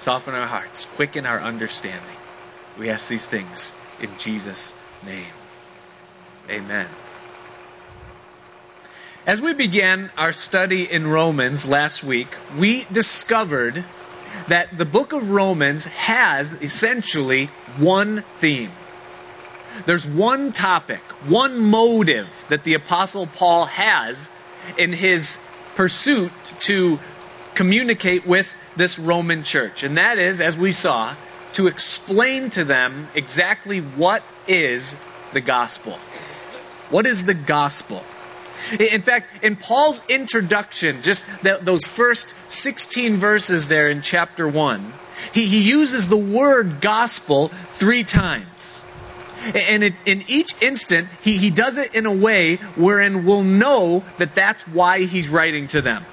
Soften our hearts, quicken our understanding. We ask these things in Jesus' name. Amen. As we began our study in Romans last week, we discovered that the book of Romans has essentially one theme. There's one topic, one motive that the apostle Paul has in his pursuit to communicate with this Roman church. And that is, as we saw, to explain to them exactly what is the gospel. What is the gospel? In fact, in Paul's introduction, just those first 16 verses there in chapter 1, he, he uses the word gospel three times. And it, in each instant, he, he does it in a way wherein we'll know that that's why he's writing to them.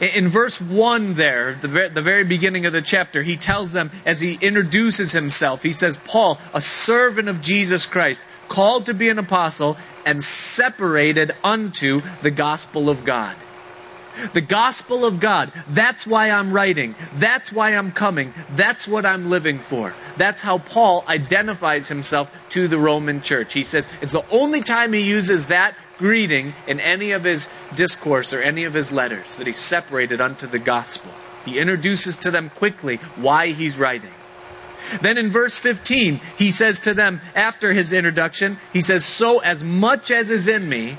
In verse 1 there, the, very beginning of the chapter, he tells them as he introduces himself, he says, Paul, a servant of Jesus Christ, called to be an apostle and separated unto the gospel of God. The gospel of God. That's why I'm writing. That's why I'm coming. That's what I'm living for. That's how Paul identifies himself to the Roman church. He says it's the only time he uses that greeting in any of his discourse or any of his letters that he separated unto the gospel. He introduces to them quickly why he's writing. Then in verse 15, he says to them, after his introduction, he says, So as much as is in me,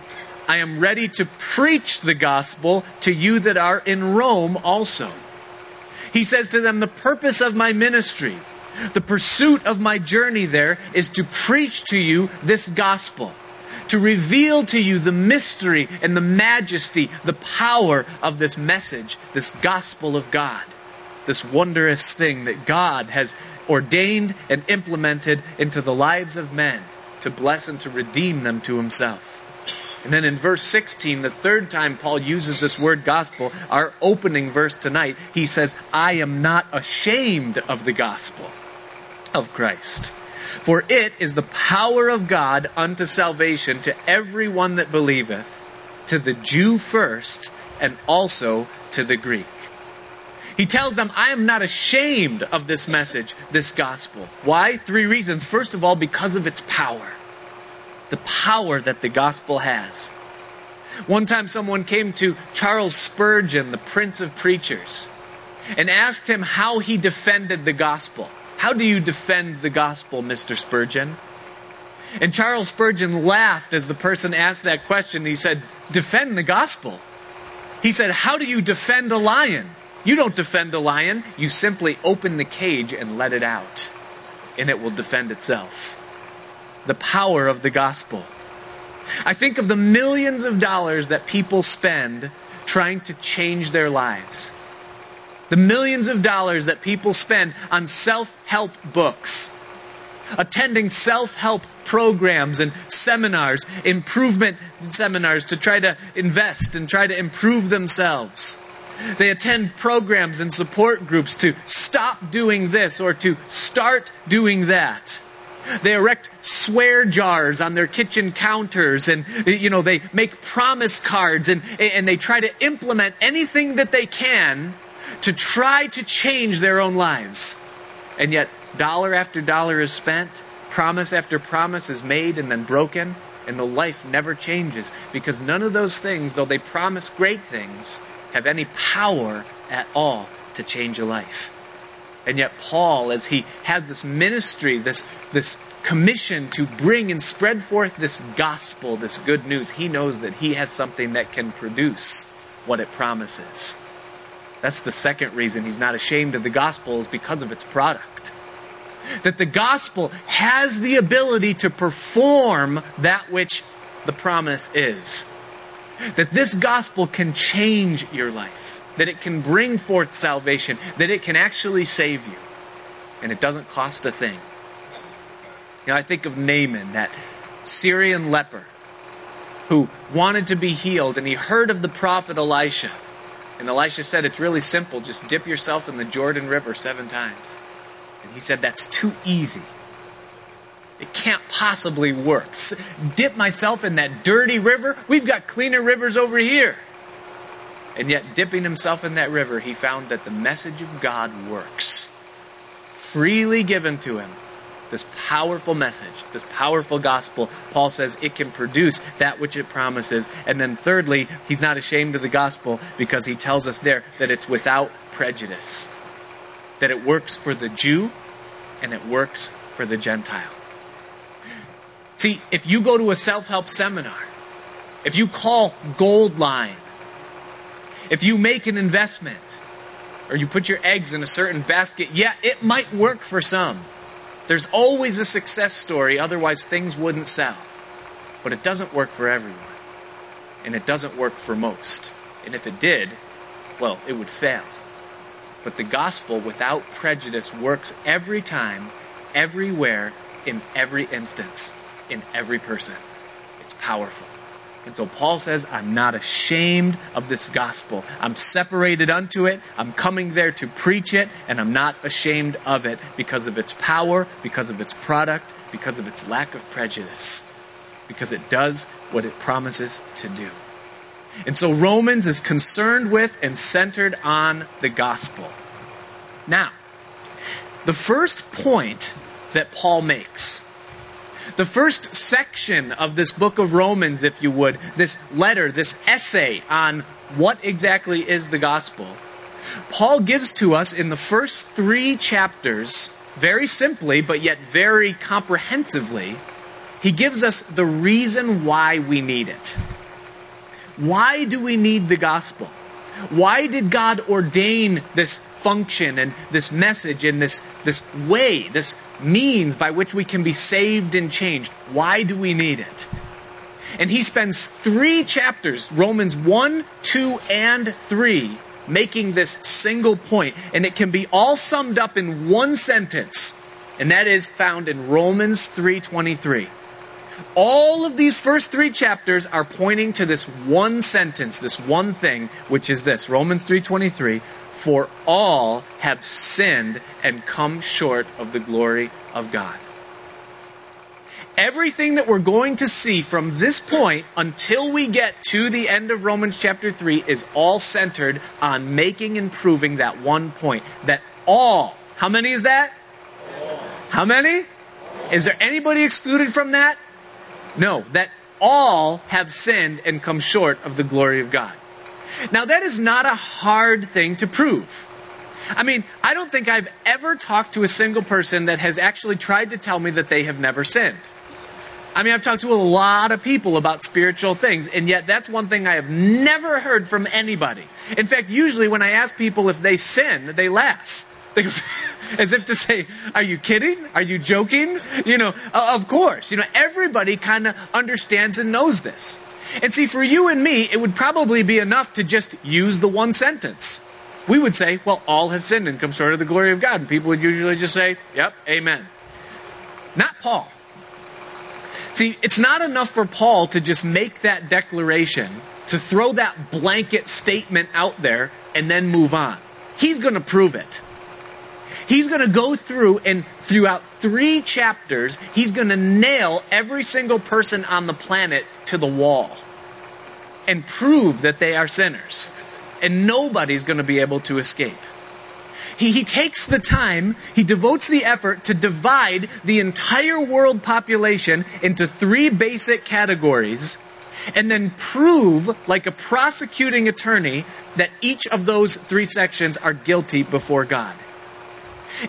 I am ready to preach the gospel to you that are in Rome also. He says to them, The purpose of my ministry, the pursuit of my journey there is to preach to you this gospel, to reveal to you the mystery and the majesty, the power of this message, this gospel of God, this wondrous thing that God has ordained and implemented into the lives of men to bless and to redeem them to himself. And then in verse 16, the third time Paul uses this word gospel, our opening verse tonight, he says, I am not ashamed of the gospel of Christ. For it is the power of God unto salvation to every one that believeth, to the Jew first, and also to the Greek. He tells them, I am not ashamed of this message, this gospel. Why? Three reasons. First of all, because of its power the power that the gospel has. One time someone came to Charles Spurgeon, the prince of preachers, and asked him how he defended the gospel. How do you defend the gospel, Mr. Spurgeon? And Charles Spurgeon laughed as the person asked that question. He said, Defend the gospel. He said, How do you defend a lion? You don't defend a lion. You simply open the cage and let it out, and it will defend itself the power of the gospel. I think of the millions of dollars that people spend trying to change their lives. The millions of dollars that people spend on self help books, attending self help programs and seminars, improvement seminars to try to invest and try to improve themselves. They attend programs and support groups to stop doing this or to start doing that. They erect swear jars on their kitchen counters and, you know, they make promise cards and, and they try to implement anything that they can to try to change their own lives. And yet, dollar after dollar is spent, promise after promise is made and then broken, and the life never changes because none of those things, though they promise great things, have any power at all to change a life. And yet Paul, as he had this ministry, this, this commission to bring and spread forth this gospel, this good news, he knows that he has something that can produce what it promises. That's the second reason he's not ashamed of the gospel is because of its product. That the gospel has the ability to perform that which the promise is. That this gospel can change your life that it can bring forth salvation, that it can actually save you. And it doesn't cost a thing. You know, I think of Naaman, that Syrian leper who wanted to be healed, and he heard of the prophet Elisha. And Elisha said, It's really simple. Just dip yourself in the Jordan River seven times. And he said, That's too easy. It can't possibly work. Dip myself in that dirty river? We've got cleaner rivers over here. And yet, dipping himself in that river, he found that the message of God works. freely given to him, this powerful message, this powerful gospel, Paul says it can produce that which it promises. And then thirdly, he's not ashamed of the gospel because he tells us there that it's without prejudice, that it works for the Jew and it works for the Gentile. See, if you go to a self-help seminar, if you call Goldline, if you make an investment, or you put your eggs in a certain basket, yeah, it might work for some. There's always a success story, otherwise things wouldn't sell. But it doesn't work for everyone. And it doesn't work for most. And if it did, well, it would fail. But the gospel without prejudice works every time, everywhere, in every instance, in every person. It's powerful. And so Paul says, I'm not ashamed of this gospel. I'm separated unto it. I'm coming there to preach it, and I'm not ashamed of it because of its power, because of its product, because of its lack of prejudice, because it does what it promises to do. And so Romans is concerned with and centered on the gospel. Now, the first point that Paul makes the first section of this book of Romans, if you would, this letter, this essay on what exactly is the gospel, Paul gives to us in the first three chapters, very simply, but yet very comprehensively, he gives us the reason why we need it. Why do we need the gospel? Why did God ordain this function and this message and this, this way, this means by which we can be saved and changed. Why do we need it? And he spends three chapters, Romans 1, 2, and 3, making this single point. And it can be all summed up in one sentence. And that is found in Romans 3.23. All of these first three chapters are pointing to this one sentence, this one thing, which is this, Romans 3.23, for all have sinned and come short of the glory of God. Everything that we're going to see from this point until we get to the end of Romans chapter 3 is all centered on making and proving that one point. That all, how many is that? How many? Is there anybody excluded from that? No, that all have sinned and come short of the glory of God. Now, that is not a hard thing to prove. I mean, I don't think I've ever talked to a single person that has actually tried to tell me that they have never sinned. I mean, I've talked to a lot of people about spiritual things, and yet that's one thing I have never heard from anybody. In fact, usually when I ask people if they sin, they laugh. As if to say, are you kidding? Are you joking? You know, of course. You know, everybody kind of understands and knows this. And see, for you and me, it would probably be enough to just use the one sentence. We would say, well, all have sinned and come short of the glory of God. And people would usually just say, yep, amen. Not Paul. See, it's not enough for Paul to just make that declaration, to throw that blanket statement out there and then move on. He's going to prove it. He's going to go through and throughout three chapters, he's going to nail every single person on the planet to the wall and prove that they are sinners. And nobody's going to be able to escape. He, he takes the time, he devotes the effort to divide the entire world population into three basic categories and then prove, like a prosecuting attorney, that each of those three sections are guilty before God.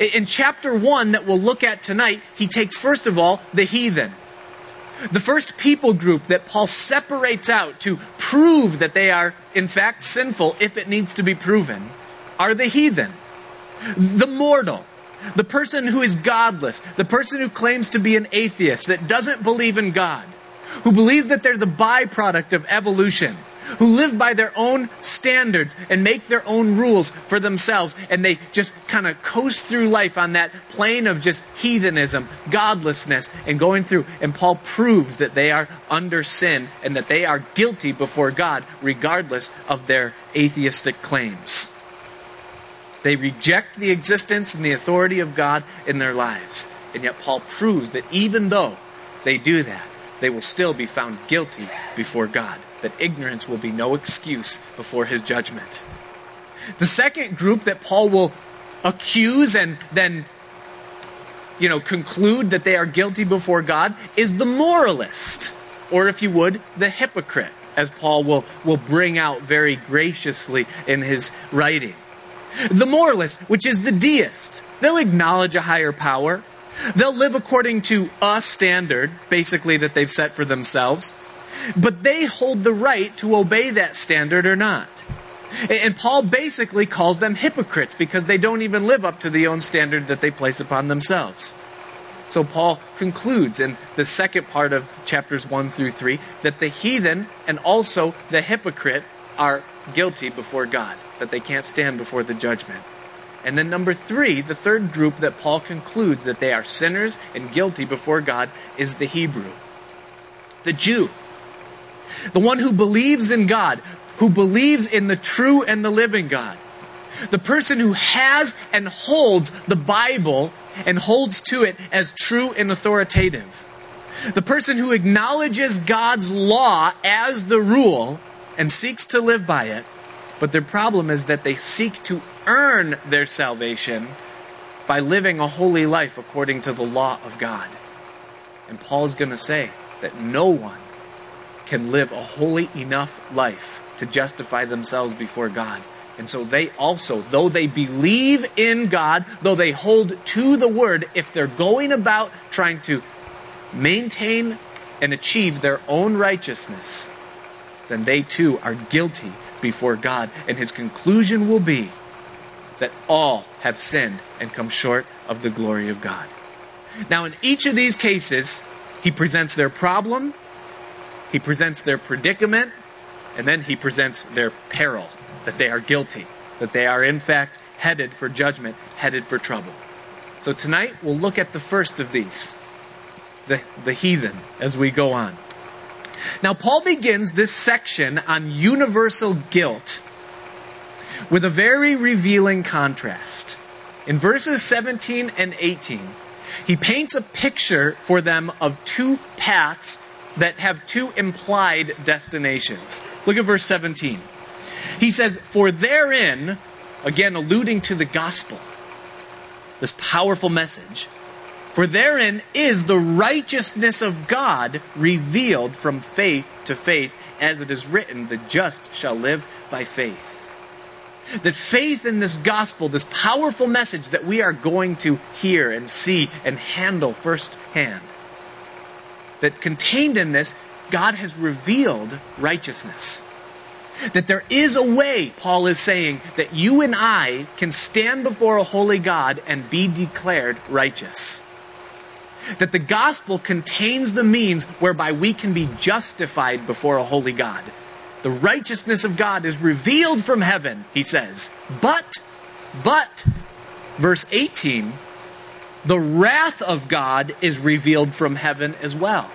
In chapter 1 that we'll look at tonight, he takes first of all the heathen. The first people group that Paul separates out to prove that they are in fact sinful if it needs to be proven are the heathen. The mortal. The person who is godless. The person who claims to be an atheist that doesn't believe in God. Who believes that they're the byproduct of evolution who live by their own standards and make their own rules for themselves. And they just kind of coast through life on that plane of just heathenism, godlessness, and going through. And Paul proves that they are under sin and that they are guilty before God, regardless of their atheistic claims. They reject the existence and the authority of God in their lives. And yet Paul proves that even though they do that, they will still be found guilty before God that ignorance will be no excuse before his judgment. The second group that Paul will accuse and then you know, conclude that they are guilty before God is the moralist, or if you would, the hypocrite, as Paul will, will bring out very graciously in his writing. The moralist, which is the deist, they'll acknowledge a higher power. They'll live according to a standard, basically, that they've set for themselves. But they hold the right to obey that standard or not. And Paul basically calls them hypocrites because they don't even live up to the own standard that they place upon themselves. So Paul concludes in the second part of chapters 1 through 3 that the heathen and also the hypocrite are guilty before God, that they can't stand before the judgment. And then number three, the third group that Paul concludes that they are sinners and guilty before God is the Hebrew. The Jew. The one who believes in God, who believes in the true and the living God. The person who has and holds the Bible and holds to it as true and authoritative. The person who acknowledges God's law as the rule and seeks to live by it. But their problem is that they seek to earn their salvation by living a holy life according to the law of God. And Paul's going to say that no one can live a holy enough life to justify themselves before God. And so they also, though they believe in God, though they hold to the word, if they're going about trying to maintain and achieve their own righteousness, then they too are guilty before God. And his conclusion will be that all have sinned and come short of the glory of God. Now, in each of these cases, he presents their problem, he presents their predicament, and then he presents their peril, that they are guilty, that they are in fact headed for judgment, headed for trouble. So tonight we'll look at the first of these, the, the heathen, as we go on. Now, Paul begins this section on universal guilt with a very revealing contrast. In verses 17 and 18, he paints a picture for them of two paths that have two implied destinations. Look at verse 17. He says, For therein, again alluding to the gospel, this powerful message, for therein is the righteousness of God revealed from faith to faith, as it is written, the just shall live by faith. That faith in this gospel, this powerful message that we are going to hear and see and handle firsthand, that contained in this, God has revealed righteousness. That there is a way, Paul is saying, that you and I can stand before a holy God and be declared righteous that the gospel contains the means whereby we can be justified before a holy God. The righteousness of God is revealed from heaven, he says. But, but, verse 18, the wrath of God is revealed from heaven as well.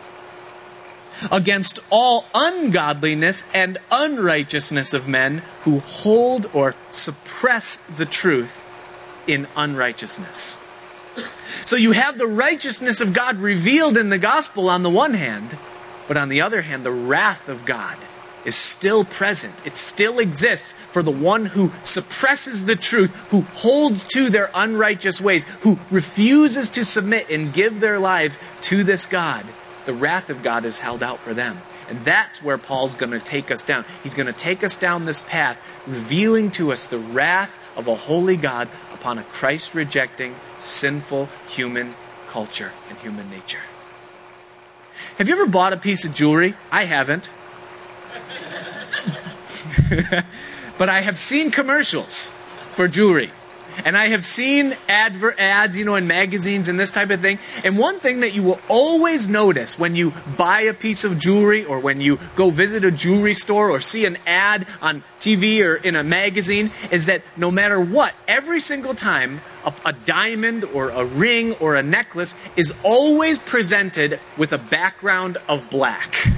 Against all ungodliness and unrighteousness of men who hold or suppress the truth in unrighteousness. So you have the righteousness of God revealed in the gospel on the one hand, but on the other hand, the wrath of God is still present. It still exists for the one who suppresses the truth, who holds to their unrighteous ways, who refuses to submit and give their lives to this God. The wrath of God is held out for them. And that's where Paul's going to take us down. He's going to take us down this path, revealing to us the wrath of a holy God upon a Christ rejecting, sinful human culture and human nature. Have you ever bought a piece of jewelry? I haven't. but I have seen commercials for jewelry. And I have seen adver- ads, you know, in magazines and this type of thing. And one thing that you will always notice when you buy a piece of jewelry or when you go visit a jewelry store or see an ad on TV or in a magazine is that no matter what, every single time a, a diamond or a ring or a necklace is always presented with a background of black.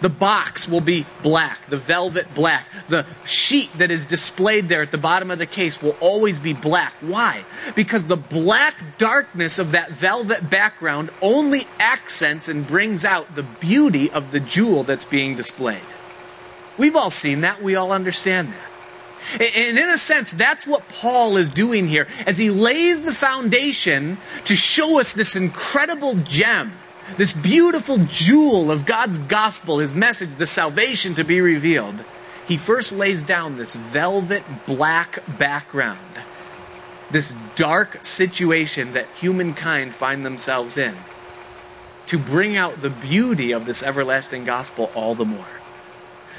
The box will be black, the velvet black. The sheet that is displayed there at the bottom of the case will always be black. Why? Because the black darkness of that velvet background only accents and brings out the beauty of the jewel that's being displayed. We've all seen that. We all understand that. And in a sense, that's what Paul is doing here as he lays the foundation to show us this incredible gem, this beautiful jewel of God's gospel, his message, the salvation to be revealed. He first lays down this velvet black background, this dark situation that humankind find themselves in, to bring out the beauty of this everlasting gospel all the more.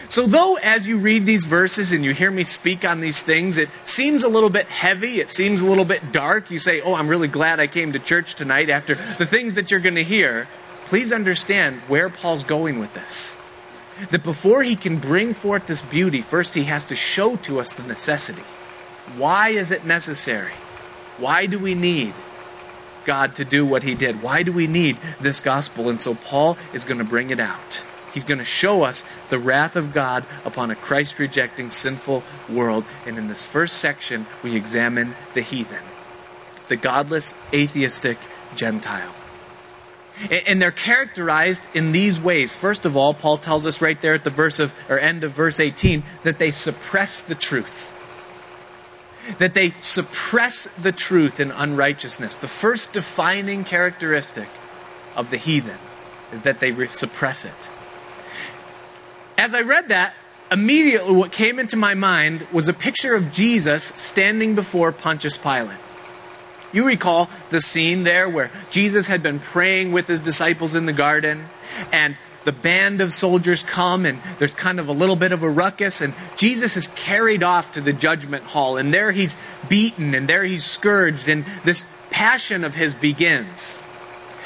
So, though as you read these verses and you hear me speak on these things, it seems a little bit heavy, it seems a little bit dark, you say, Oh, I'm really glad I came to church tonight after the things that you're going to hear. Please understand where Paul's going with this. That before he can bring forth this beauty, first he has to show to us the necessity. Why is it necessary? Why do we need God to do what he did? Why do we need this gospel? And so Paul is going to bring it out. He's going to show us the wrath of God upon a Christ rejecting sinful world. And in this first section, we examine the heathen, the godless, atheistic Gentile. And they're characterized in these ways. First of all, Paul tells us right there at the verse of, or end of verse 18, that they suppress the truth. That they suppress the truth in unrighteousness. The first defining characteristic of the heathen is that they suppress it. As I read that, immediately what came into my mind was a picture of Jesus standing before Pontius Pilate. You recall the scene there where Jesus had been praying with his disciples in the garden and the band of soldiers come and there's kind of a little bit of a ruckus and Jesus is carried off to the judgment hall and there he's beaten and there he's scourged and this passion of his begins.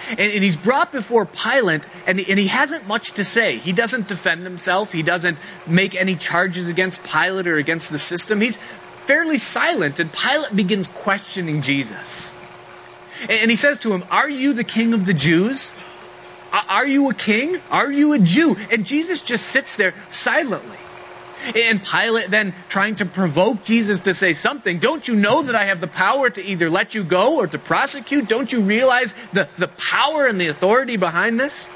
And, he's brought before Pilate, and, and he hasn't much to say. He doesn't defend himself. He doesn't make any charges against Pilate or against the system. He's fairly silent, and Pilate begins questioning Jesus. And, he says to him, Are you the king of the Jews? Are you a king? Are you a Jew? And Jesus just sits there silently. And Pilate then trying to provoke Jesus to say something. Don't you know that I have the power to either let you go or to prosecute? Don't you realize the, the power and the authority behind this?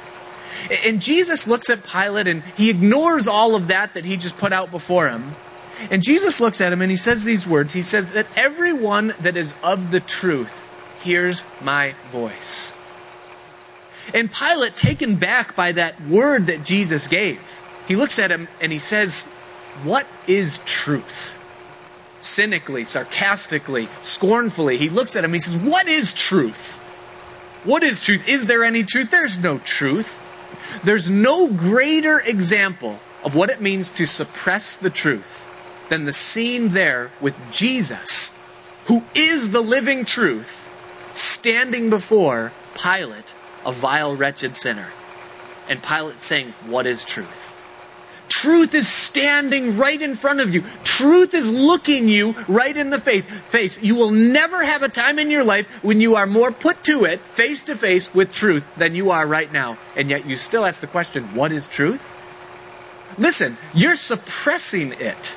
And Jesus looks at Pilate and he ignores all of that that he just put out before him. And Jesus looks at him and he says these words. He says that everyone that is of the truth hears my voice. And Pilate, taken back by that word that Jesus gave, he looks at him and he says, what is truth? Cynically, sarcastically, scornfully, he looks at him. and He says, What is truth? What is truth? Is there any truth? There's no truth. There's no greater example of what it means to suppress the truth than the scene there with Jesus, who is the living truth, standing before Pilate, a vile, wretched sinner. And Pilate saying, What is truth? Truth is standing right in front of you. Truth is looking you right in the face. You will never have a time in your life when you are more put to it, face to face with truth, than you are right now. And yet you still ask the question, what is truth? Listen, you're suppressing it.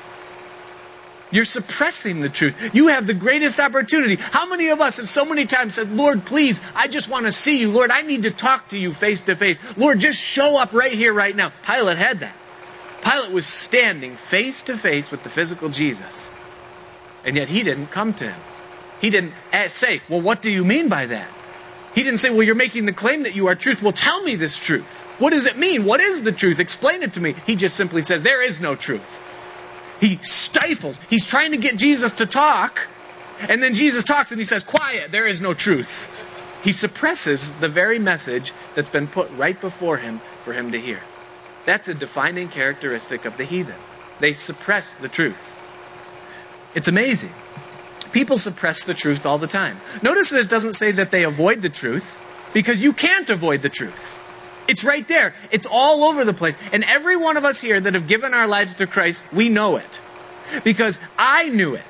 You're suppressing the truth. You have the greatest opportunity. How many of us have so many times said, Lord, please, I just want to see you. Lord, I need to talk to you face to face. Lord, just show up right here, right now. Pilate had that. Pilate was standing face to face with the physical Jesus. And yet he didn't come to him. He didn't eh, say, Well, what do you mean by that? He didn't say, Well, you're making the claim that you are truth. Well, tell me this truth. What does it mean? What is the truth? Explain it to me. He just simply says, There is no truth. He stifles. He's trying to get Jesus to talk. And then Jesus talks and he says, Quiet, there is no truth. He suppresses the very message that's been put right before him for him to hear. That's a defining characteristic of the heathen. They suppress the truth. It's amazing. People suppress the truth all the time. Notice that it doesn't say that they avoid the truth, because you can't avoid the truth. It's right there. It's all over the place. And every one of us here that have given our lives to Christ, we know it. Because I knew it.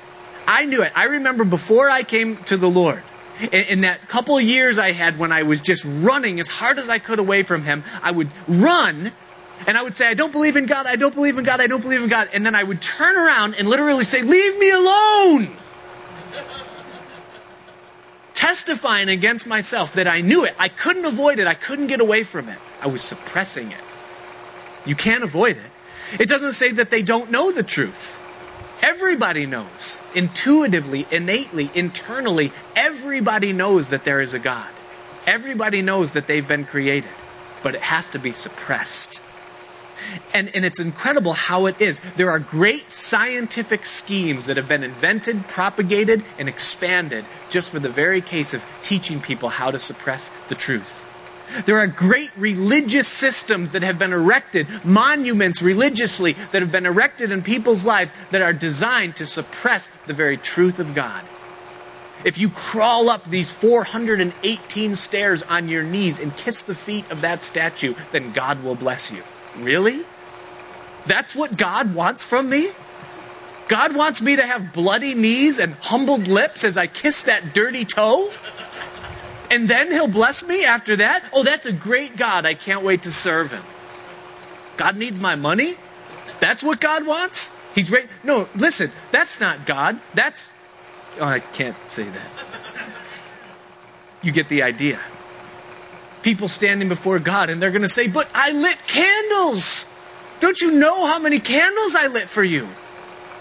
I knew it. I remember before I came to the Lord, in, that couple years I had when I was just running as hard as I could away from Him, I would run and I would say, I don't believe in God, I don't believe in God, I don't believe in God. And then I would turn around and literally say, Leave me alone! Testifying against myself that I knew it. I couldn't avoid it. I couldn't get away from it. I was suppressing it. You can't avoid it. It doesn't say that they don't know the truth. Everybody knows, intuitively, innately, internally, everybody knows that there is a God. Everybody knows that they've been created, but it has to be suppressed. And, and it's incredible how it is. There are great scientific schemes that have been invented, propagated, and expanded just for the very case of teaching people how to suppress the truth. There are great religious systems that have been erected, monuments religiously that have been erected in people's lives that are designed to suppress the very truth of God. If you crawl up these 418 stairs on your knees and kiss the feet of that statue, then God will bless you. Really? That's what God wants from me? God wants me to have bloody knees and humbled lips as I kiss that dirty toe? And then he'll bless me after that? Oh, that's a great God. I can't wait to serve him. God needs my money? That's what God wants? He's great. No, listen, that's not God. That's. Oh, I can't say that. You get the idea. People standing before God and they're going to say, But I lit candles. Don't you know how many candles I lit for you?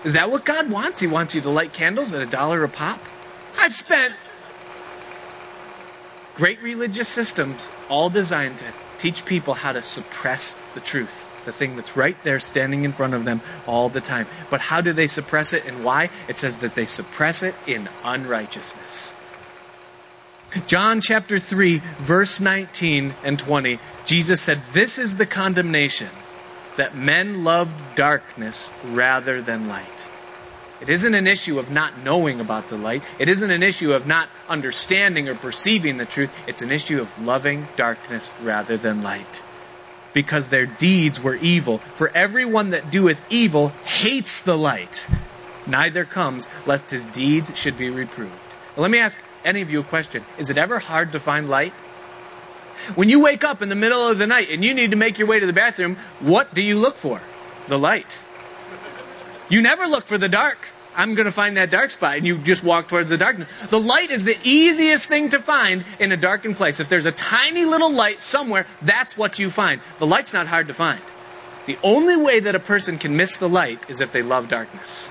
Is that what God wants? He wants you to light candles at a dollar a pop? I've spent Great religious systems, all designed to teach people how to suppress the truth, the thing that's right there standing in front of them all the time. But how do they suppress it and why? It says that they suppress it in unrighteousness. John chapter 3, verse 19 and 20, Jesus said, This is the condemnation that men loved darkness rather than light. It isn't an issue of not knowing about the light. It isn't an issue of not understanding or perceiving the truth. It's an issue of loving darkness rather than light. Because their deeds were evil. For everyone that doeth evil hates the light, neither comes lest his deeds should be reproved. Now, let me ask any of you a question. Is it ever hard to find light? When you wake up in the middle of the night and you need to make your way to the bathroom, what do you look for? The light. You never look for the dark. I'm going to find that dark spot, and you just walk towards the darkness. The light is the easiest thing to find in a darkened place. If there's a tiny little light somewhere, that's what you find. The light's not hard to find. The only way that a person can miss the light is if they love darkness.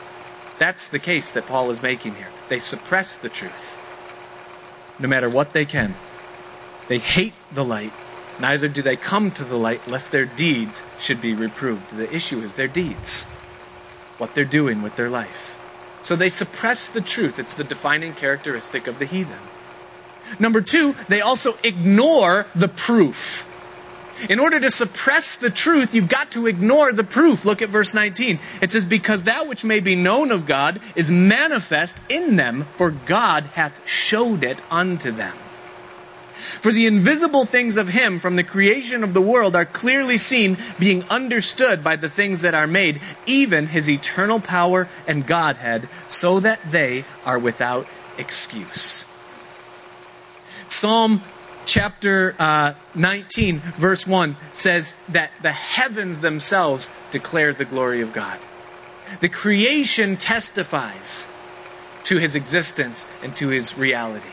That's the case that Paul is making here. They suppress the truth, no matter what they can. They hate the light, neither do they come to the light lest their deeds should be reproved. The issue is their deeds what they're doing with their life. So they suppress the truth. It's the defining characteristic of the heathen. Number two, they also ignore the proof. In order to suppress the truth, you've got to ignore the proof. Look at verse 19. It says, Because that which may be known of God is manifest in them, for God hath showed it unto them. For the invisible things of him from the creation of the world are clearly seen, being understood by the things that are made, even his eternal power and Godhead, so that they are without excuse. Psalm chapter uh, 19, verse 1 says that the heavens themselves declare the glory of God. The creation testifies to his existence and to his reality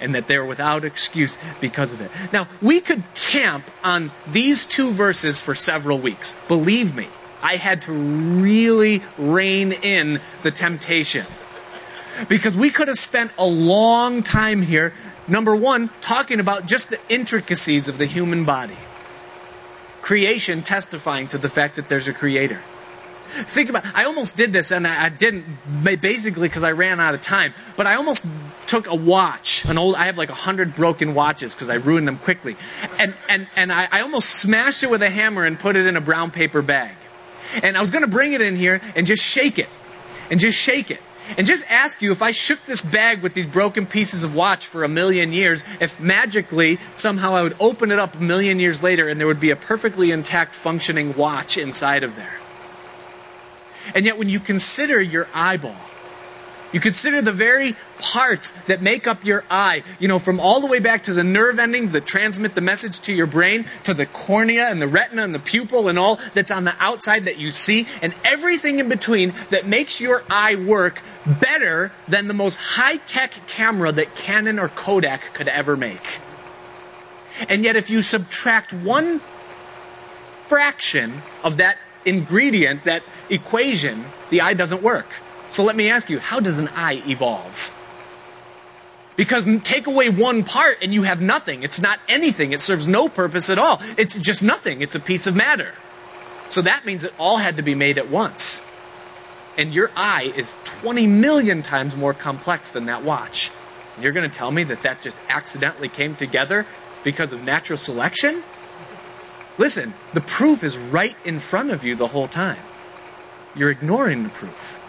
and that they're without excuse because of it. Now, we could camp on these two verses for several weeks. Believe me, I had to really rein in the temptation. Because we could have spent a long time here, number one, talking about just the intricacies of the human body. Creation testifying to the fact that there's a creator. Think about, I almost did this and I, I didn't, basically because I ran out of time, but I almost took a watch, an old, I have like a hundred broken watches because I ruined them quickly. And, and, and I, I almost smashed it with a hammer and put it in a brown paper bag. And I was going to bring it in here and just shake it. And just shake it. And just ask you if I shook this bag with these broken pieces of watch for a million years, if magically somehow I would open it up a million years later and there would be a perfectly intact functioning watch inside of there. And yet, when you consider your eyeball, you consider the very parts that make up your eye, you know, from all the way back to the nerve endings that transmit the message to your brain, to the cornea and the retina and the pupil and all that's on the outside that you see, and everything in between that makes your eye work better than the most high tech camera that Canon or Kodak could ever make. And yet, if you subtract one fraction of that ingredient, that equation, the eye doesn't work. So let me ask you, how does an eye evolve? Because take away one part and you have nothing. It's not anything. It serves no purpose at all. It's just nothing. It's a piece of matter. So that means it all had to be made at once. And your eye is 20 million times more complex than that watch. And you're going to tell me that that just accidentally came together because of natural selection? Listen, the proof is right in front of you the whole time. You're ignoring the proof.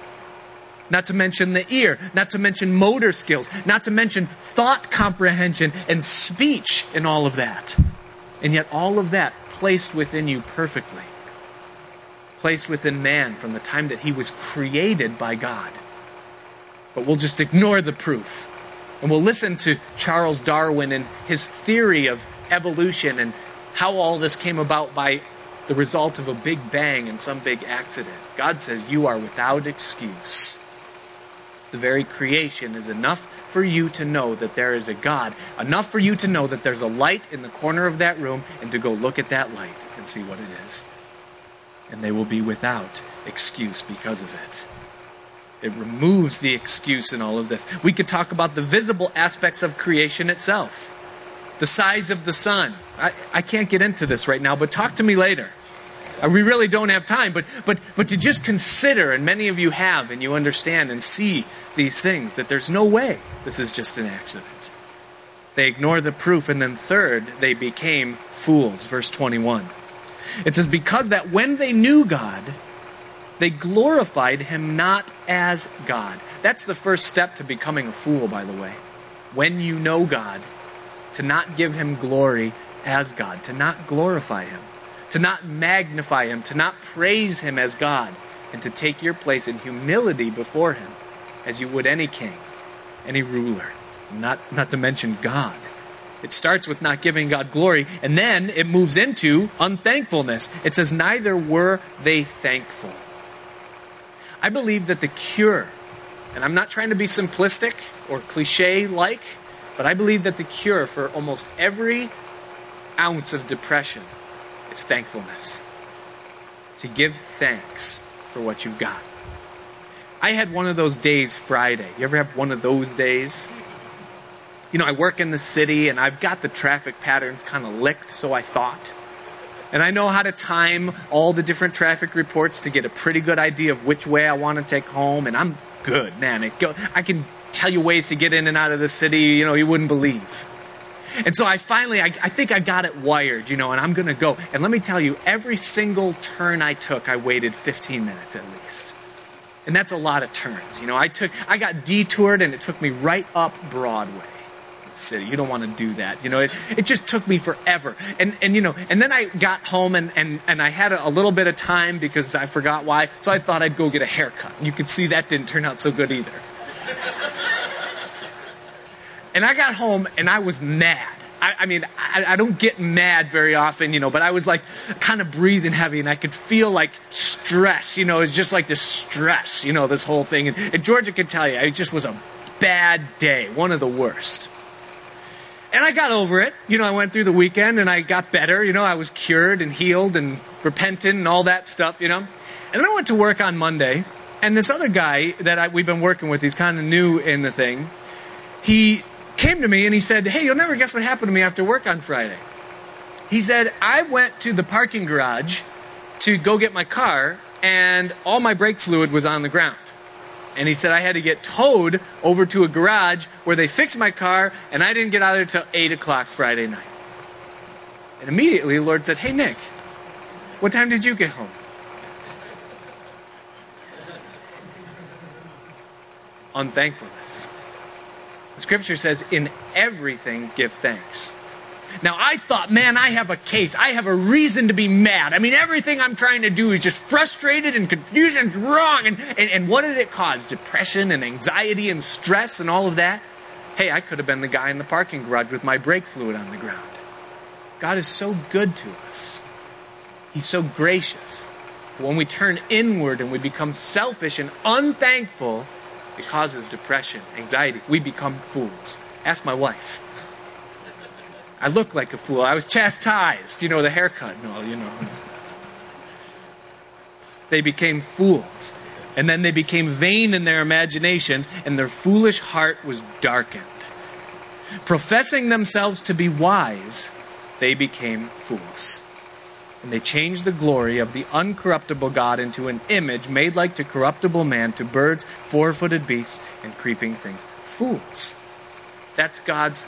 Not to mention the ear, not to mention motor skills, not to mention thought comprehension and speech and all of that. And yet all of that placed within you perfectly. Placed within man from the time that he was created by God. But we'll just ignore the proof. And we'll listen to Charles Darwin and his theory of evolution and how all this came about by the result of a big bang and some big accident. God says you are without excuse. The very creation is enough for you to know that there is a God, enough for you to know that there's a light in the corner of that room and to go look at that light and see what it is. And they will be without excuse because of it. It removes the excuse in all of this. We could talk about the visible aspects of creation itself. The size of the sun. I, I can't get into this right now, but talk to me later. Uh, we really don't have time, but, but, but to just consider, and many of you have, and you understand and see these things, that there's no way this is just an accident. They ignore the proof, and then third, they became fools. Verse 21. It says, Because that when they knew God, they glorified him not as God. That's the first step to becoming a fool, by the way. When you know God, to not give him glory as God, to not glorify him, to not magnify him, to not praise him as God, and to take your place in humility before him as you would any king, any ruler, not, not to mention God. It starts with not giving God glory, and then it moves into unthankfulness. It says, Neither were they thankful. I believe that the cure, and I'm not trying to be simplistic or cliche like, but I believe that the cure for almost every ounce of depression is thankfulness. To give thanks for what you've got. I had one of those days Friday. You ever have one of those days? You know, I work in the city and I've got the traffic patterns kind of licked, so I thought. And I know how to time all the different traffic reports to get a pretty good idea of which way I want to take home. And I'm good, man. Go, I can tell you ways to get in and out of the city, you know, you wouldn't believe. And so I finally, I, I think I got it wired, you know, and I'm going to go. And let me tell you, every single turn I took, I waited 15 minutes at least. And that's a lot of turns. You know, I took, I got detoured and it took me right up Broadway city. You don't want to do that. You know, it, it just took me forever. And, and, you know, and then I got home and, and, and I had a, a little bit of time because I forgot why. So I thought I'd go get a haircut. You could see that didn't turn out so good either. And I got home and I was mad. I, I mean, I, I, don't get mad very often, you know, but I was like kind of breathing heavy and I could feel like stress, you know, it's just like this stress, you know, this whole thing. And, and Georgia could tell you, it just was a bad day, one of the worst. And I got over it. You know, I went through the weekend and I got better. You know, I was cured and healed and repentant and all that stuff, you know. And then I went to work on Monday and this other guy that I, we've been working with, he's kind of new in the thing. He came to me and he said, Hey, you'll never guess what happened to me after work on Friday. He said, I went to the parking garage to go get my car and all my brake fluid was on the ground. And he said I had to get towed over to a garage where they fixed my car, and I didn't get out of there till 8 o'clock Friday night. And immediately the Lord said, Hey, Nick, what time did you get home? Unthankfulness. The scripture says, In everything give thanks. Now I thought, man, I have a case. I have a reason to be mad. I mean, everything I'm trying to do is just frustrated and confusion and wrong. And, and, and what did it cause? Depression and anxiety and stress and all of that? Hey, I could have been the guy in the parking garage with my brake fluid on the ground. God is so good to us. He's so gracious. But when we turn inward and we become selfish and unthankful, it causes depression, anxiety. We become fools. Ask my wife. I look like a fool. I was chastised, you know, the haircut and all, you know. they became fools. And then they became vain in their imaginations, and their foolish heart was darkened. Professing themselves to be wise, they became fools. And they changed the glory of the uncorruptible God into an image made like to corruptible man, to birds, four footed beasts, and creeping things. Fools. That's God's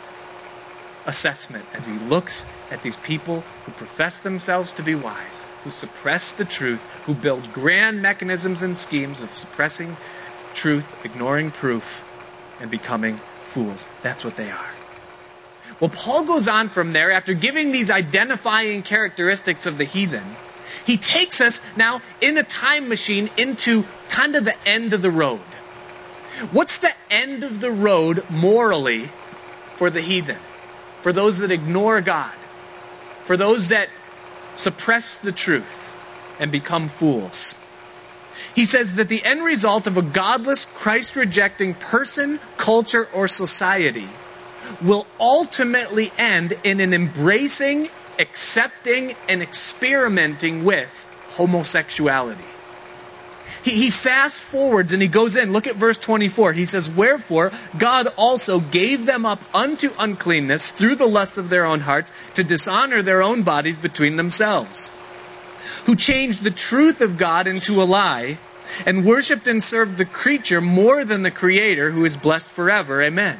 assessment as he looks at these people who profess themselves to be wise, who suppress the truth, who build grand mechanisms and schemes of suppressing truth, ignoring proof, and becoming fools. That's what they are. Well, Paul goes on from there after giving these identifying characteristics of the heathen. He takes us now in a time machine into kind of the end of the road. What's the end of the road morally for the heathen? For those that ignore God? For those that suppress the truth and become fools? He says that the end result of a godless, Christ rejecting person, culture, or society will ultimately end in an embracing, accepting, and experimenting with homosexuality. He, he fast forwards and he goes in. Look at verse 24. He says, Wherefore God also gave them up unto uncleanness through the lusts of their own hearts to dishonor their own bodies between themselves, who changed the truth of God into a lie and worshiped and served the creature more than the creator who is blessed forever. Amen.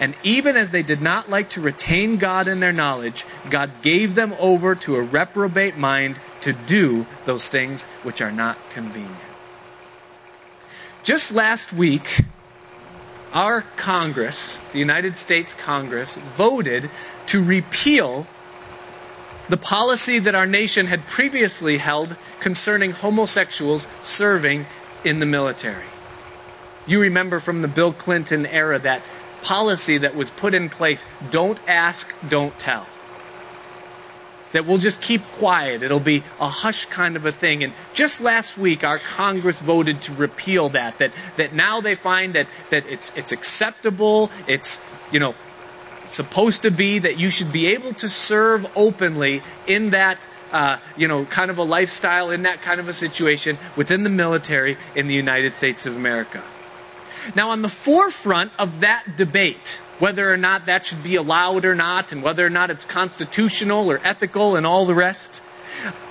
And even as they did not like to retain God in their knowledge, God gave them over to a reprobate mind to do those things which are not convenient. Just last week, our Congress, the United States Congress, voted to repeal the policy that our nation had previously held concerning homosexuals serving in the military. You remember from the Bill Clinton era that policy that was put in place don't ask, don't tell. That we'll just keep quiet. It'll be a hush kind of a thing. And just last week, our Congress voted to repeal that. That, that now they find that, that it's, it's acceptable. It's, you know, supposed to be that you should be able to serve openly in that uh, you know, kind of a lifestyle in that kind of a situation within the military in the United States of America. Now, on the forefront of that debate, whether or not that should be allowed or not, and whether or not it's constitutional or ethical and all the rest,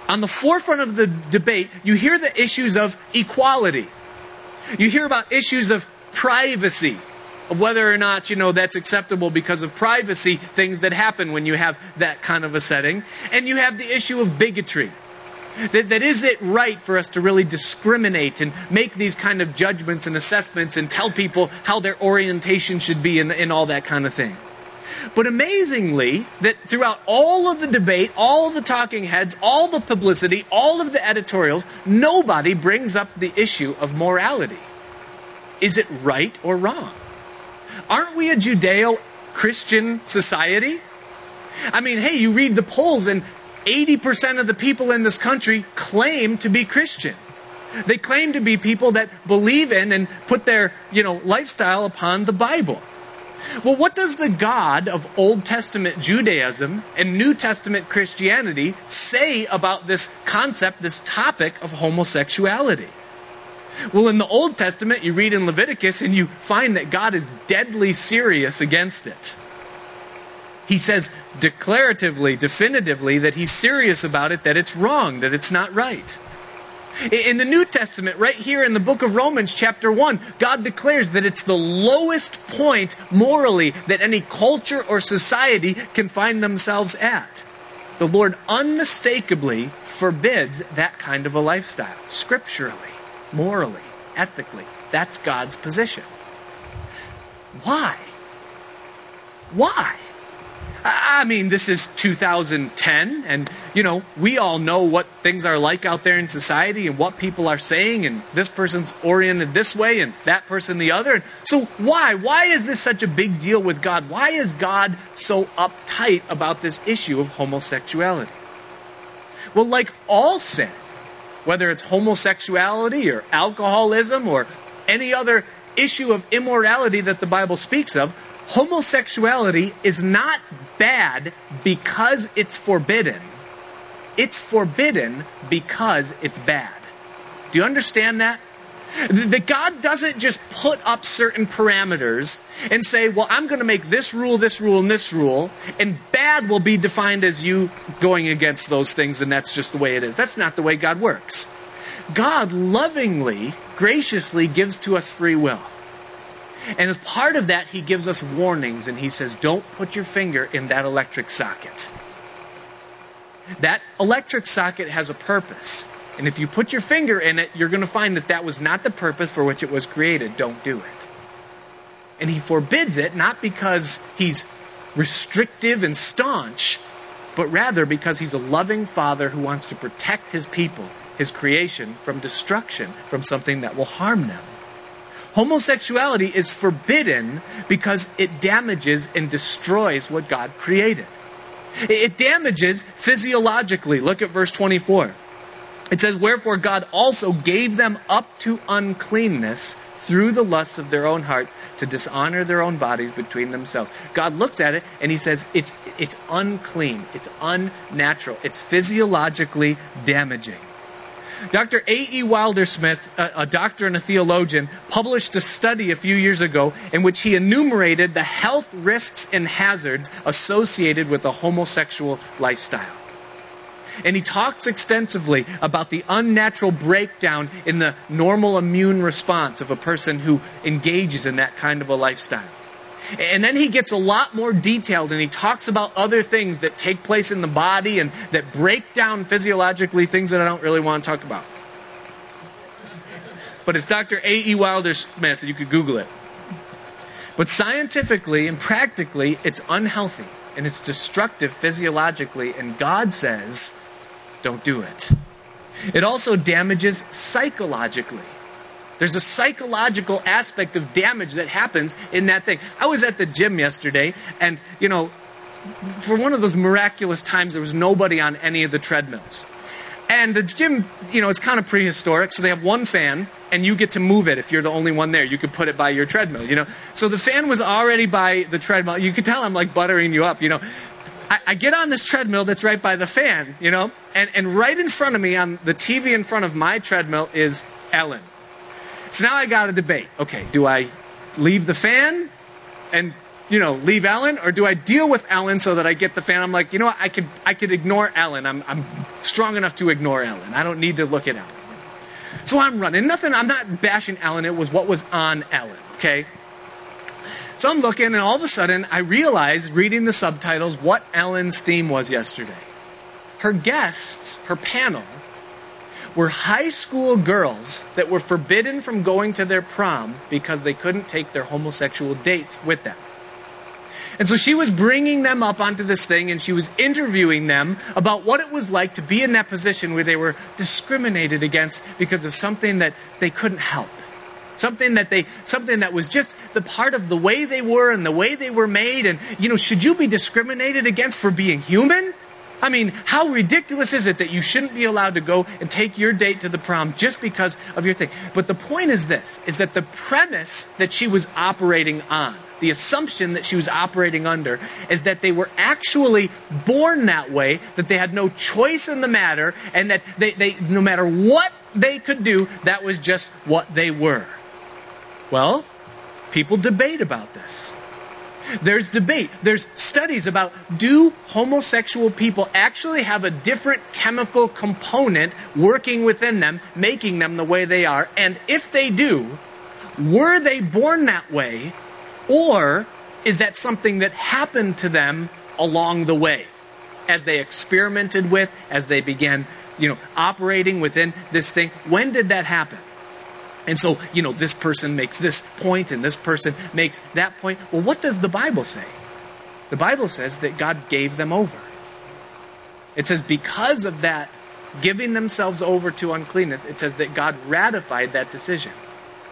on the forefront of the debate, you hear the issues of equality. You hear about issues of privacy, of whether or not, you know, that's acceptable because of privacy, things that happen when you have that kind of a setting. And you have the issue of bigotry. That, that is it right for us to really discriminate and make these kind of judgments and assessments and tell people how their orientation should be and, and all that kind of thing. But amazingly, that throughout all of the debate, all the talking heads, all the publicity, all of the editorials, nobody brings up the issue of morality. Is it right or wrong? Aren't we a Judeo Christian society? I mean, hey, you read the polls and 80% of the people in this country claim to be Christian. They claim to be people that believe in and put their, you know, lifestyle upon the Bible. Well, what does the God of Old Testament Judaism and New Testament Christianity say about this concept, this topic of homosexuality? Well, in the Old Testament, you read in Leviticus and you find that God is deadly serious against it he says declaratively, definitively, that he's serious about it, that it's wrong, that it's not right. In the New Testament, right here in the book of Romans, chapter 1, God declares that it's the lowest point morally that any culture or society can find themselves at. The Lord unmistakably forbids that kind of a lifestyle, scripturally, morally, ethically. That's God's position. Why? Why? I mean, this is 2010, and you know, we all know what things are like out there in society and what people are saying, and this person's oriented this way and that person the other. So why? Why is this such a big deal with God? Why is God so uptight about this issue of homosexuality? Well, like all sin, whether it's homosexuality or alcoholism or any other issue of immorality that the Bible speaks of, homosexuality is not bad because it's forbidden it's forbidden because it's bad. Do you understand that? That God doesn't just put up certain parameters and say, well, I'm going to make this rule, this rule, and this rule, and bad will be defined as you going against those things, and that's just the way it is. That's not the way God works. God lovingly, graciously gives to us free will. And as part of that, He gives us warnings, and He says, don't put your finger in that electric socket. That electric socket has a purpose. And if you put your finger in it, you're going to find that that was not the purpose for which it was created. Don't do it. And he forbids it not because he's restrictive and staunch, but rather because he's a loving father who wants to protect his people, his creation, from destruction, from something that will harm them. Homosexuality is forbidden because it damages and destroys what God created. It damages physiologically. Look at verse 24. It says, Wherefore God also gave them up to uncleanness through the lusts of their own hearts to dishonor their own bodies between themselves. God looks at it and he says, it's, it's unclean. It's unnatural. It's physiologically damaging. Dr. A.E. Wilder-Smith, a, a doctor and a theologian, published a study a few years ago in which he enumerated the health risks and hazards associated with a homosexual lifestyle. And he talks extensively about the unnatural breakdown in the normal immune response of a person who engages in that kind of a lifestyle. And then he gets a lot more detailed and he talks about other things that take place in the body and that break down physiologically things that I don't really want to talk about. But it's Dr. A.E. Wilder-Smith. You could Google it. But scientifically and practically, it's unhealthy and it's destructive physiologically, and God says, don't do it. It also damages psychologically. There's a psychological aspect of damage that happens in that thing. I was at the gym yesterday, and, you know, for one of those miraculous times, there was nobody on any of the treadmills. And the gym, you know, it's kind of prehistoric, so they have one fan, and you get to move it if you're the only one there. You could put it by your treadmill, you know. So the fan was already by the treadmill. You could tell I'm like buttering you up, you know. I, I get on this treadmill that's right by the fan, you know, and, and right in front of me on the TV in front of my treadmill is Ellen. So now I got a debate. Okay, do I leave the fan and you know leave Ellen, or do I deal with Ellen so that I get the fan? I'm like, you know what? I could I could ignore Ellen. I'm I'm strong enough to ignore Ellen. I don't need to look at Ellen. So I'm running. Nothing. I'm not bashing Ellen. It was what was on Ellen. Okay. So I'm looking, and all of a sudden, I realized, reading the subtitles, what Ellen's theme was yesterday. Her guests, her panel, were high school girls that were forbidden from going to their prom because they couldn't take their homosexual dates with them. And so she was bringing them up onto this thing and she was interviewing them about what it was like to be in that position where they were discriminated against because of something that they couldn't help. Something that they, something that was just the part of the way they were and the way they were made. And, you know, should you be discriminated against for being human? I mean, how ridiculous is it that you shouldn't be allowed to go and take your date to the prom just because of your thing? But the point is this, is that the premise that she was operating on, the assumption that she was operating under, is that they were actually born that way, that they had no choice in the matter, and that they, they no matter what they could do, that was just what they were. Well, people debate about this. There's debate. There's studies about do homosexual people actually have a different chemical component working within them, making them the way they are? And if they do, were they born that way? Or is that something that happened to them along the way? As they experimented with, as they began, you know, operating within this thing. When did that happen? And so, you know, this person makes this point and this person makes that point. Well, what does the Bible say? The Bible says that God gave them over. It says, because of that giving themselves over to uncleanness, it says that God ratified that decision.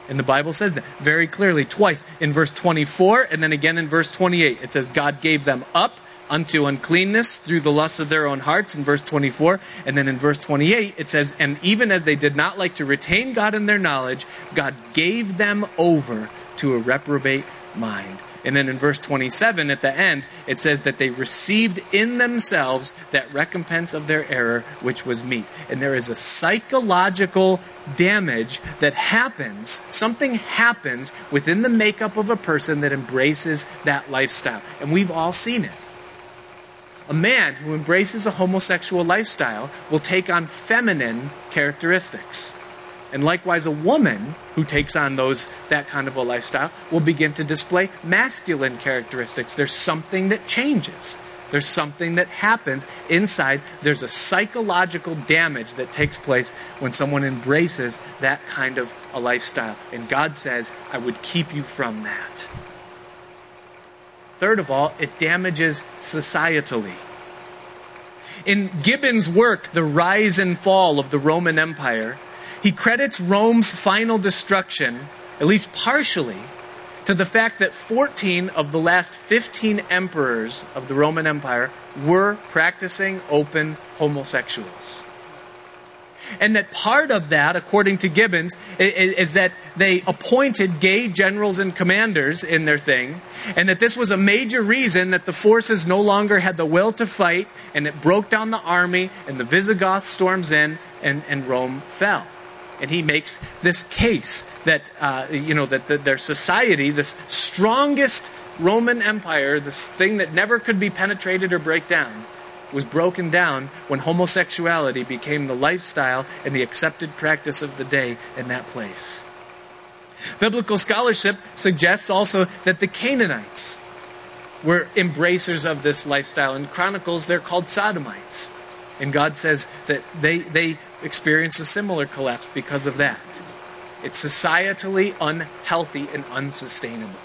And the Bible says that very clearly, twice in verse 24 and then again in verse 28. It says, God gave them up unto uncleanness through the lusts of their own hearts in verse 24. And then in verse 28, it says, And even as they did not like to retain God in their knowledge, God gave them over to a reprobate mind. And then in verse 27 at the end, it says that they received in themselves that recompense of their error, which was meet. And there is a psychological damage that happens, something happens within the makeup of a person that embraces that lifestyle. And we've all seen it. A man who embraces a homosexual lifestyle will take on feminine characteristics. And likewise, a woman who takes on those, that kind of a lifestyle will begin to display masculine characteristics. There's something that changes. There's something that happens inside. There's a psychological damage that takes place when someone embraces that kind of a lifestyle. And God says, I would keep you from that. Third of all, it damages societally. In Gibbon's work, The Rise and Fall of the Roman Empire, he credits Rome's final destruction, at least partially, to the fact that 14 of the last 15 emperors of the Roman Empire were practicing open homosexuals. And that part of that, according to Gibbons, is, is, that they appointed gay generals and commanders in their thing, and that this was a major reason that the forces no longer had the will to fight, and it broke down the army, and the Visigoths storms in, and, and Rome fell. And he makes this case that, uh, you know, that the, their society, this strongest Roman Empire, this thing that never could be penetrated or break down, was broken down when homosexuality became the lifestyle and the accepted practice of the day in that place. Biblical scholarship suggests also that the Canaanites were embracers of this lifestyle. In Chronicles, they're called sodomites. And God says that they, they experience a similar collapse because of that. It's societally unhealthy and unsustainable.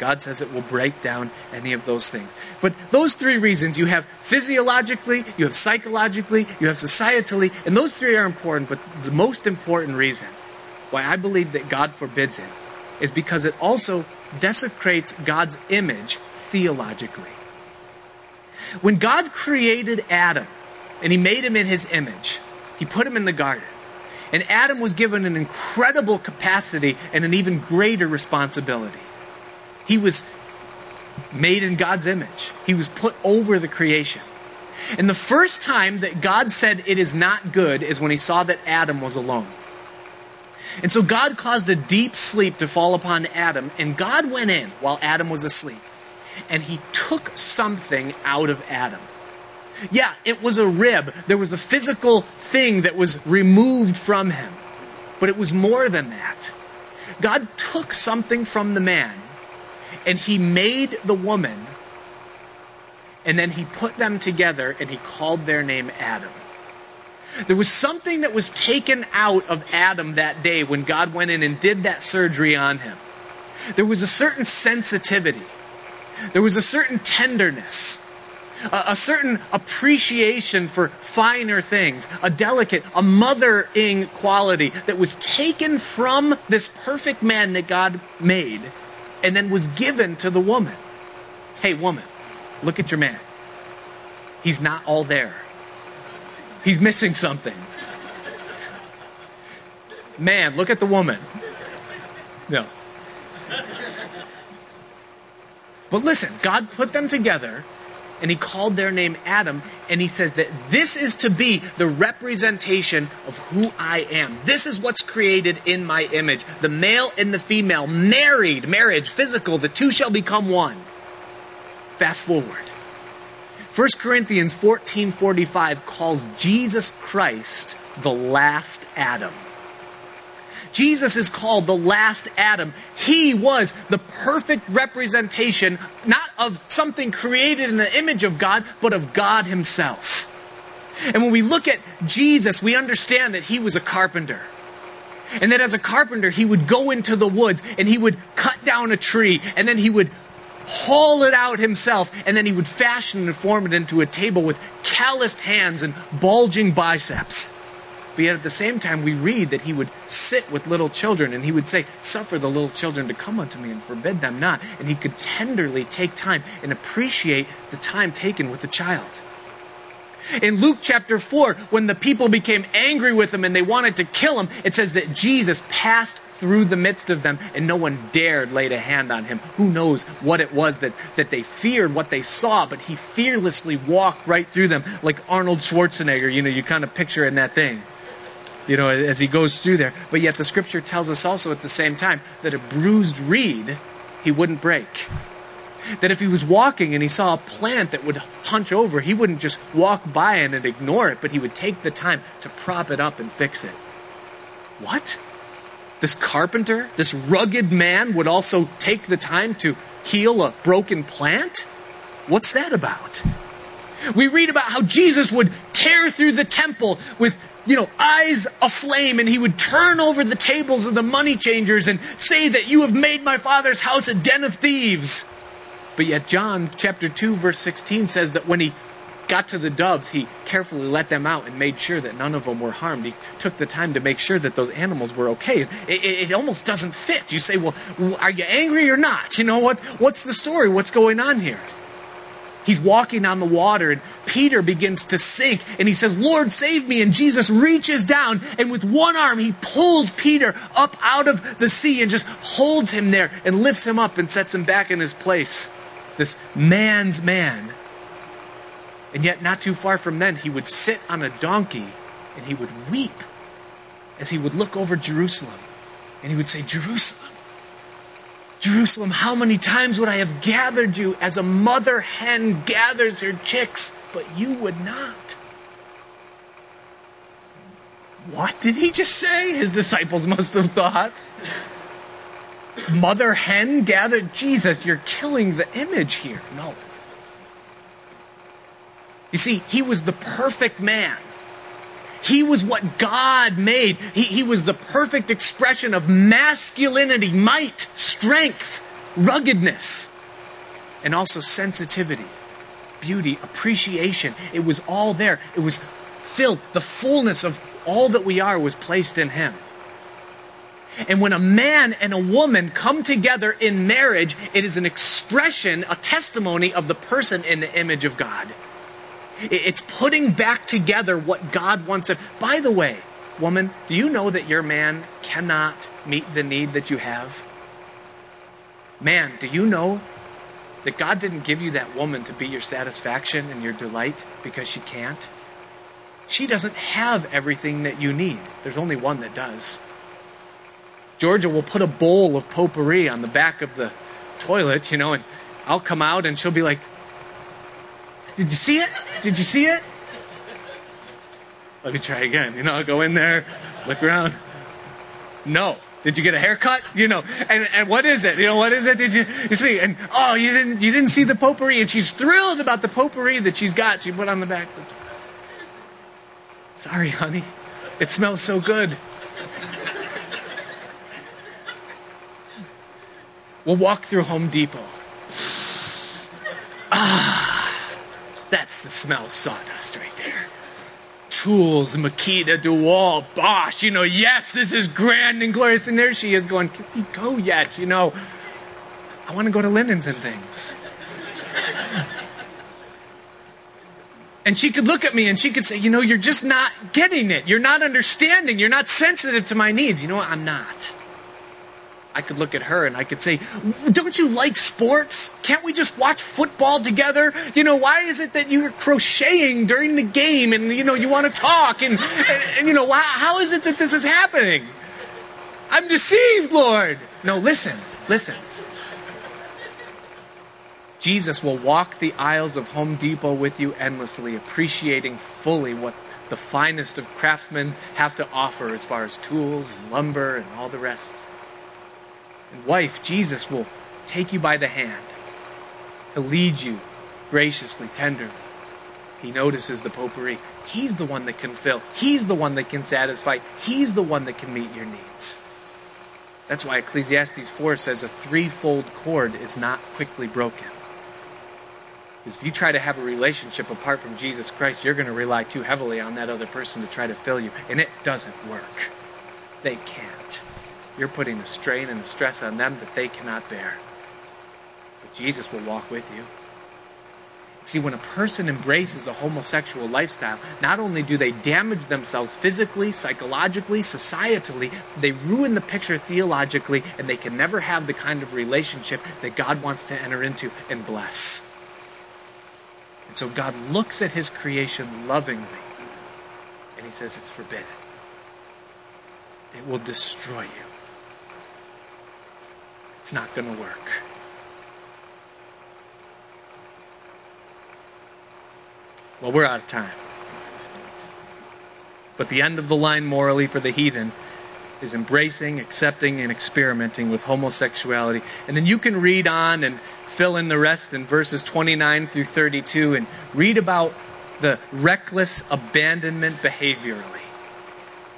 God says it will break down any of those things. But those three reasons you have physiologically, you have psychologically, you have societally, and those three are important, but the most important reason why I believe that God forbids it is because it also desecrates God's image theologically. When God created Adam and he made him in his image, he put him in the garden. And Adam was given an incredible capacity and an even greater responsibility. He was made in God's image. He was put over the creation. And the first time that God said it is not good is when he saw that Adam was alone. And so God caused a deep sleep to fall upon Adam, and God went in while Adam was asleep, and he took something out of Adam. Yeah, it was a rib. There was a physical thing that was removed from him. But it was more than that. God took something from the man and he made the woman and then he put them together and he called their name Adam. There was something that was taken out of Adam that day when God went in and did that surgery on him. There was a certain sensitivity. There was a certain tenderness. A, a certain appreciation for finer things. A delicate, a mothering quality that was taken from this perfect man that God made and then was given to the woman. Hey, woman, look at your man. He's not all there. He's missing something. Man, look at the woman. No. But listen, God put them together and he called their name Adam, and he says that this is to be the representation of who I am. This is what's created in my image. The male and the female, married, marriage, physical, the two shall become one. Fast forward. 1 Corinthians 14:45 calls Jesus Christ the last Adam. Jesus is called the last Adam. He was the perfect representation, not of something created in the image of God, but of God himself. And when we look at Jesus, we understand that he was a carpenter. And that as a carpenter, he would go into the woods and he would cut down a tree and then he would haul it out himself, and then he would fashion and form it into a table with calloused hands and bulging biceps. But yet at the same time, we read that he would sit with little children and he would say, Suffer the little children to come unto me and forbid them not. And he could tenderly take time and appreciate the time taken with the child. In Luke chapter 4, when the people became angry with him and they wanted to kill him, it says that Jesus passed through the midst of them and no one dared lay a hand on him. Who knows what it was that, that they feared, what they saw, but he fearlessly walked right through them like Arnold Schwarzenegger. You know, you kind of picture in that thing you know, as he goes through there. But yet the scripture tells us also at the same time that a bruised reed he wouldn't break. That if he was walking and he saw a plant that would hunch over, he wouldn't just walk by and ignore it, but he would take the time to prop it up and fix it. What? This carpenter, this rugged man would also take the time to heal a broken plant? What's that about? We read about how Jesus would tear through the temple with you know, eyes aflame, and he would turn over the tables of the money changers and say that you have made my father's house a den of thieves. But yet, John chapter 2, verse 16 says that when he got to the doves, he carefully let them out and made sure that none of them were harmed. He took the time to make sure that those animals were okay. It, it, it almost doesn't fit. You say, well, are you angry or not? You know what? What's the story? What's going on here? He's walking on the water and Peter begins to sink and he says, Lord, save me. And Jesus reaches down and with one arm he pulls Peter up out of the sea and just holds him there and lifts him up and sets him back in his place. This man's man. And yet, not too far from then, he would sit on a donkey and he would weep as he would look over Jerusalem and he would say, Jerusalem, Jerusalem, how many times would I have gathered you as a mother hen gathers her chicks, but you would not? What did he just say? His disciples must have thought. Mother hen gathered Jesus, you're killing the image here. No. You see, he was the perfect man. He was what God made. He, he was the perfect expression of masculinity, might, strength, ruggedness, and also sensitivity, beauty, appreciation. It was all there. It was filled. The fullness of all that we are was placed in Him. And when a man and a woman come together in marriage, it is an expression, a testimony of the person in the image of God. It's putting back together what God wants. By the way, woman, do you know that your man cannot meet the need that you have? Man, do you know that God didn't give you that woman to be your satisfaction and your delight because she can't? She doesn't have everything that you need. There's only one that does. Georgia will put a bowl of potpourri on the back of the toilet, you know, and I'll come out and she'll be like, did you see it? Did you see it? Let me try again. You know, I'll go in there, look around. No. Did you get a haircut? You know, and, and what is it? You know, what is it? Did you, you see? And, oh, you didn't, you didn't see the potpourri. And she's thrilled about the potpourri that she's got. She put on the back. Sorry, honey. It smells so good. We'll walk through Home Depot. Ah. That's the smell of sawdust right there. Tools, Makita, DeWalt, Bosch, you know, yes, this is grand and glorious. And there she is going, can we go yet? You know, I want to go to Linens and things. And she could look at me and she could say, you know, you're just not getting it. You're not understanding. You're not sensitive to my needs. You know what? I'm not. I could look at her and I could say, Don't you like sports? Can't we just watch football together? You know, why is it that you're crocheting during the game and, you know, you want to talk? And, and, and you know, why, how is it that this is happening? I'm deceived, Lord. No, listen, listen. Jesus will walk the aisles of Home Depot with you endlessly, appreciating fully what the finest of craftsmen have to offer as far as tools and lumber and all the rest. And wife, Jesus will take you by the hand. He'll lead you graciously, tenderly. He notices the potpourri. He's the one that can fill. He's the one that can satisfy. He's the one that can meet your needs. That's why Ecclesiastes 4 says a threefold cord is not quickly broken. Because if you try to have a relationship apart from Jesus Christ, you're going to rely too heavily on that other person to try to fill you. And it doesn't work. They can't. You're putting a strain and a stress on them that they cannot bear. But Jesus will walk with you. See, when a person embraces a homosexual lifestyle, not only do they damage themselves physically, psychologically, societally, they ruin the picture theologically, and they can never have the kind of relationship that God wants to enter into and bless. And so God looks at his creation lovingly, and he says, It's forbidden. It will destroy you. It's not going to work. Well, we're out of time. But the end of the line morally for the heathen is embracing, accepting, and experimenting with homosexuality. And then you can read on and fill in the rest in verses 29 through 32 and read about the reckless abandonment behaviorally.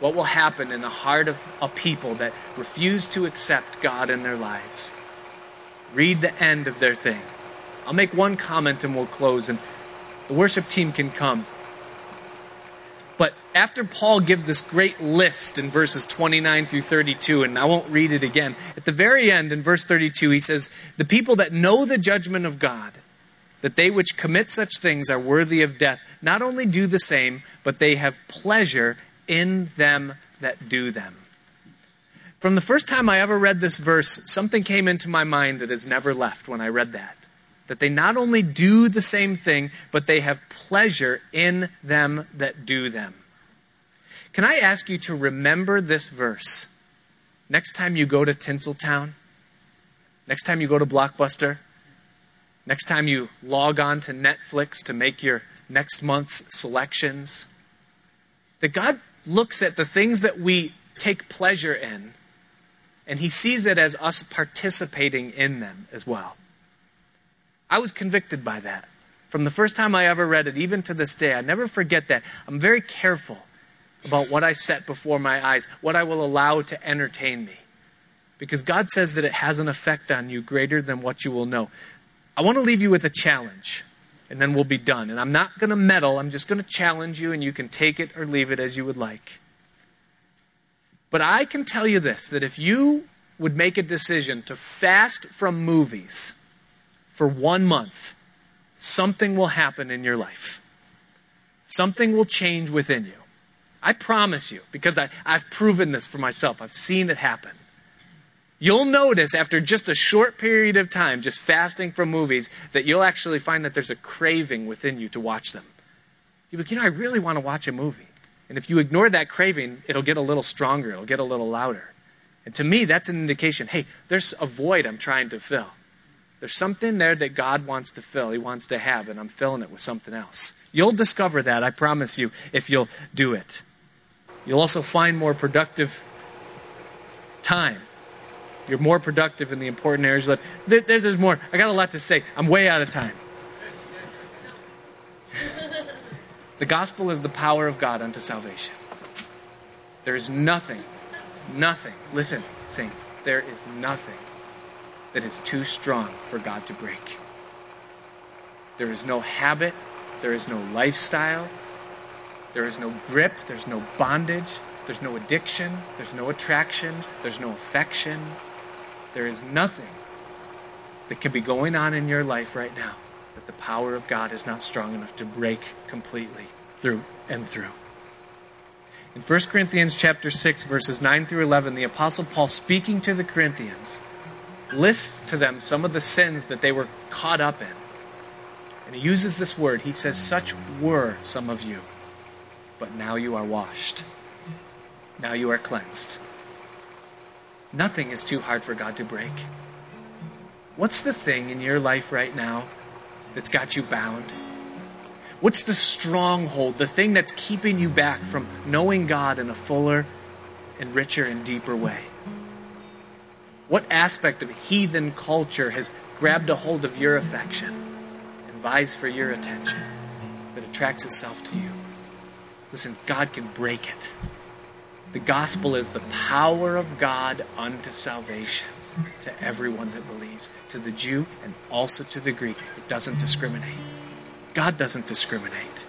What will happen in the heart of a people that refuse to accept God in their lives? Read the end of their thing. I'll make one comment and we'll close. And the worship team can come. But after Paul gives this great list in verses 29 through 32, and I won't read it again, at the very end in verse 32, he says, The people that know the judgment of God, that they which commit such things are worthy of death, not only do the same, but they have pleasure in them that do them. From the first time I ever read this verse, something came into my mind that has never left when I read that that they not only do the same thing, but they have pleasure in them that do them. Can I ask you to remember this verse next time you go to Tinseltown? Next time you go to Blockbuster? Next time you log on to Netflix to make your next month's selections? That God looks at the things that we take pleasure in, and He sees it as us participating in them as well. I was convicted by that. From the first time I ever read it, even to this day, I never forget that. I'm very careful about what I set before my eyes, what I will allow to entertain me. Because God says that it has an effect on you greater than what you will know. I want to leave you with a challenge, and then we'll be done. And I'm not going to meddle, I'm just going to challenge you, and you can take it or leave it as you would like. But I can tell you this that if you would make a decision to fast from movies, for one month, something will happen in your life. Something will change within you. I promise you, because I, I've proven this for myself. I've seen it happen. You'll notice after just a short period of time, just fasting from movies, that you'll actually find that there's a craving within you to watch them. You'll be like, you know, I really want to watch a movie. And if you ignore that craving, it'll get a little stronger, it'll get a little louder. And to me, that's an indication hey, there's a void I'm trying to fill. There's something there that God wants to fill, He wants to have, and I'm filling it with something else. You'll discover that, I promise you, if you'll do it. You'll also find more productive time. You're more productive in the important areas life. There's more. I got a lot to say. I'm way out of time. the gospel is the power of God unto salvation. There is nothing, nothing, listen, saints, there is nothing that is too strong for God to break. There is no habit, there is no lifestyle, there is no grip, there's no bondage, there's no addiction, there's no attraction, there's no affection. There is nothing that can be going on in your life right now that the power of God is not strong enough to break completely through and through. In 1 Corinthians chapter 6 verses 9 through 11 the apostle Paul speaking to the Corinthians lists to them some of the sins that they were caught up in. And he uses this word. He says, Such were some of you, but now you are washed. Now you are cleansed. Nothing is too hard for God to break. What's the thing in your life right now that's got you bound? What's the stronghold, the thing that's keeping you back from knowing God in a fuller and richer and deeper way? What aspect of heathen culture has grabbed a hold of your affection and vies for your attention that attracts itself to you? Listen, God can break it. The gospel is the power of God unto salvation to everyone that believes, to the Jew and also to the Greek. It doesn't discriminate. God doesn't discriminate.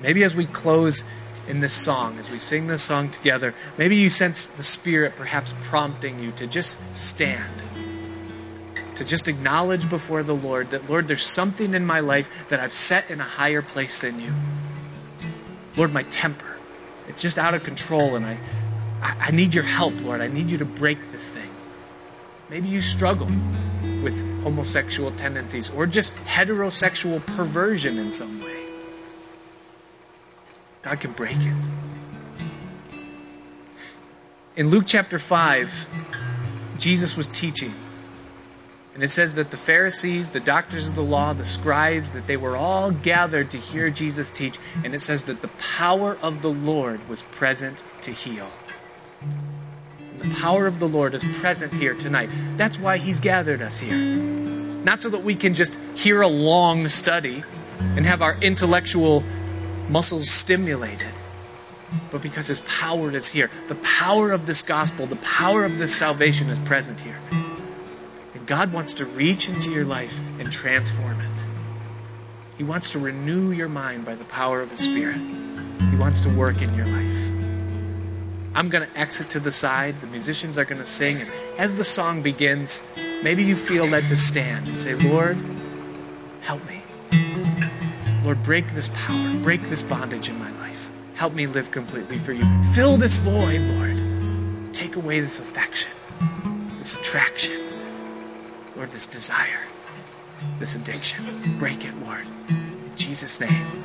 Maybe as we close in this song, as we sing this song together, maybe you sense the Spirit perhaps prompting you to just stand, to just acknowledge before the Lord that, Lord, there's something in my life that I've set in a higher place than you. Lord, my temper. It's just out of control and I, I, need your help, Lord. I need you to break this thing. Maybe you struggle with homosexual tendencies or just heterosexual perversion in some way. God can break it. In Luke chapter 5, Jesus was teaching. And it says that the Pharisees, the doctors of the law, the scribes, that they were all gathered to hear Jesus teach. And it says that the power of the Lord was present to heal. The power of the Lord is present here tonight. That's why He's gathered us here. Not so that we can just hear a long study and have our intellectual muscles stimulated, but because His power is here. The power of this gospel, the power of this salvation is present here. God wants to reach into your life and transform it. He wants to renew your mind by the power of His Spirit. He wants to work in your life. I'm going to exit to the side. The musicians are going to sing. And as the song begins, maybe you feel led to stand and say, Lord, help me. Lord, break this power, break this bondage in my life. Help me live completely for you. Fill this void, Lord. Take away this affection, this attraction, Lord, this desire, this addiction. Break it, Lord. In Jesus' name.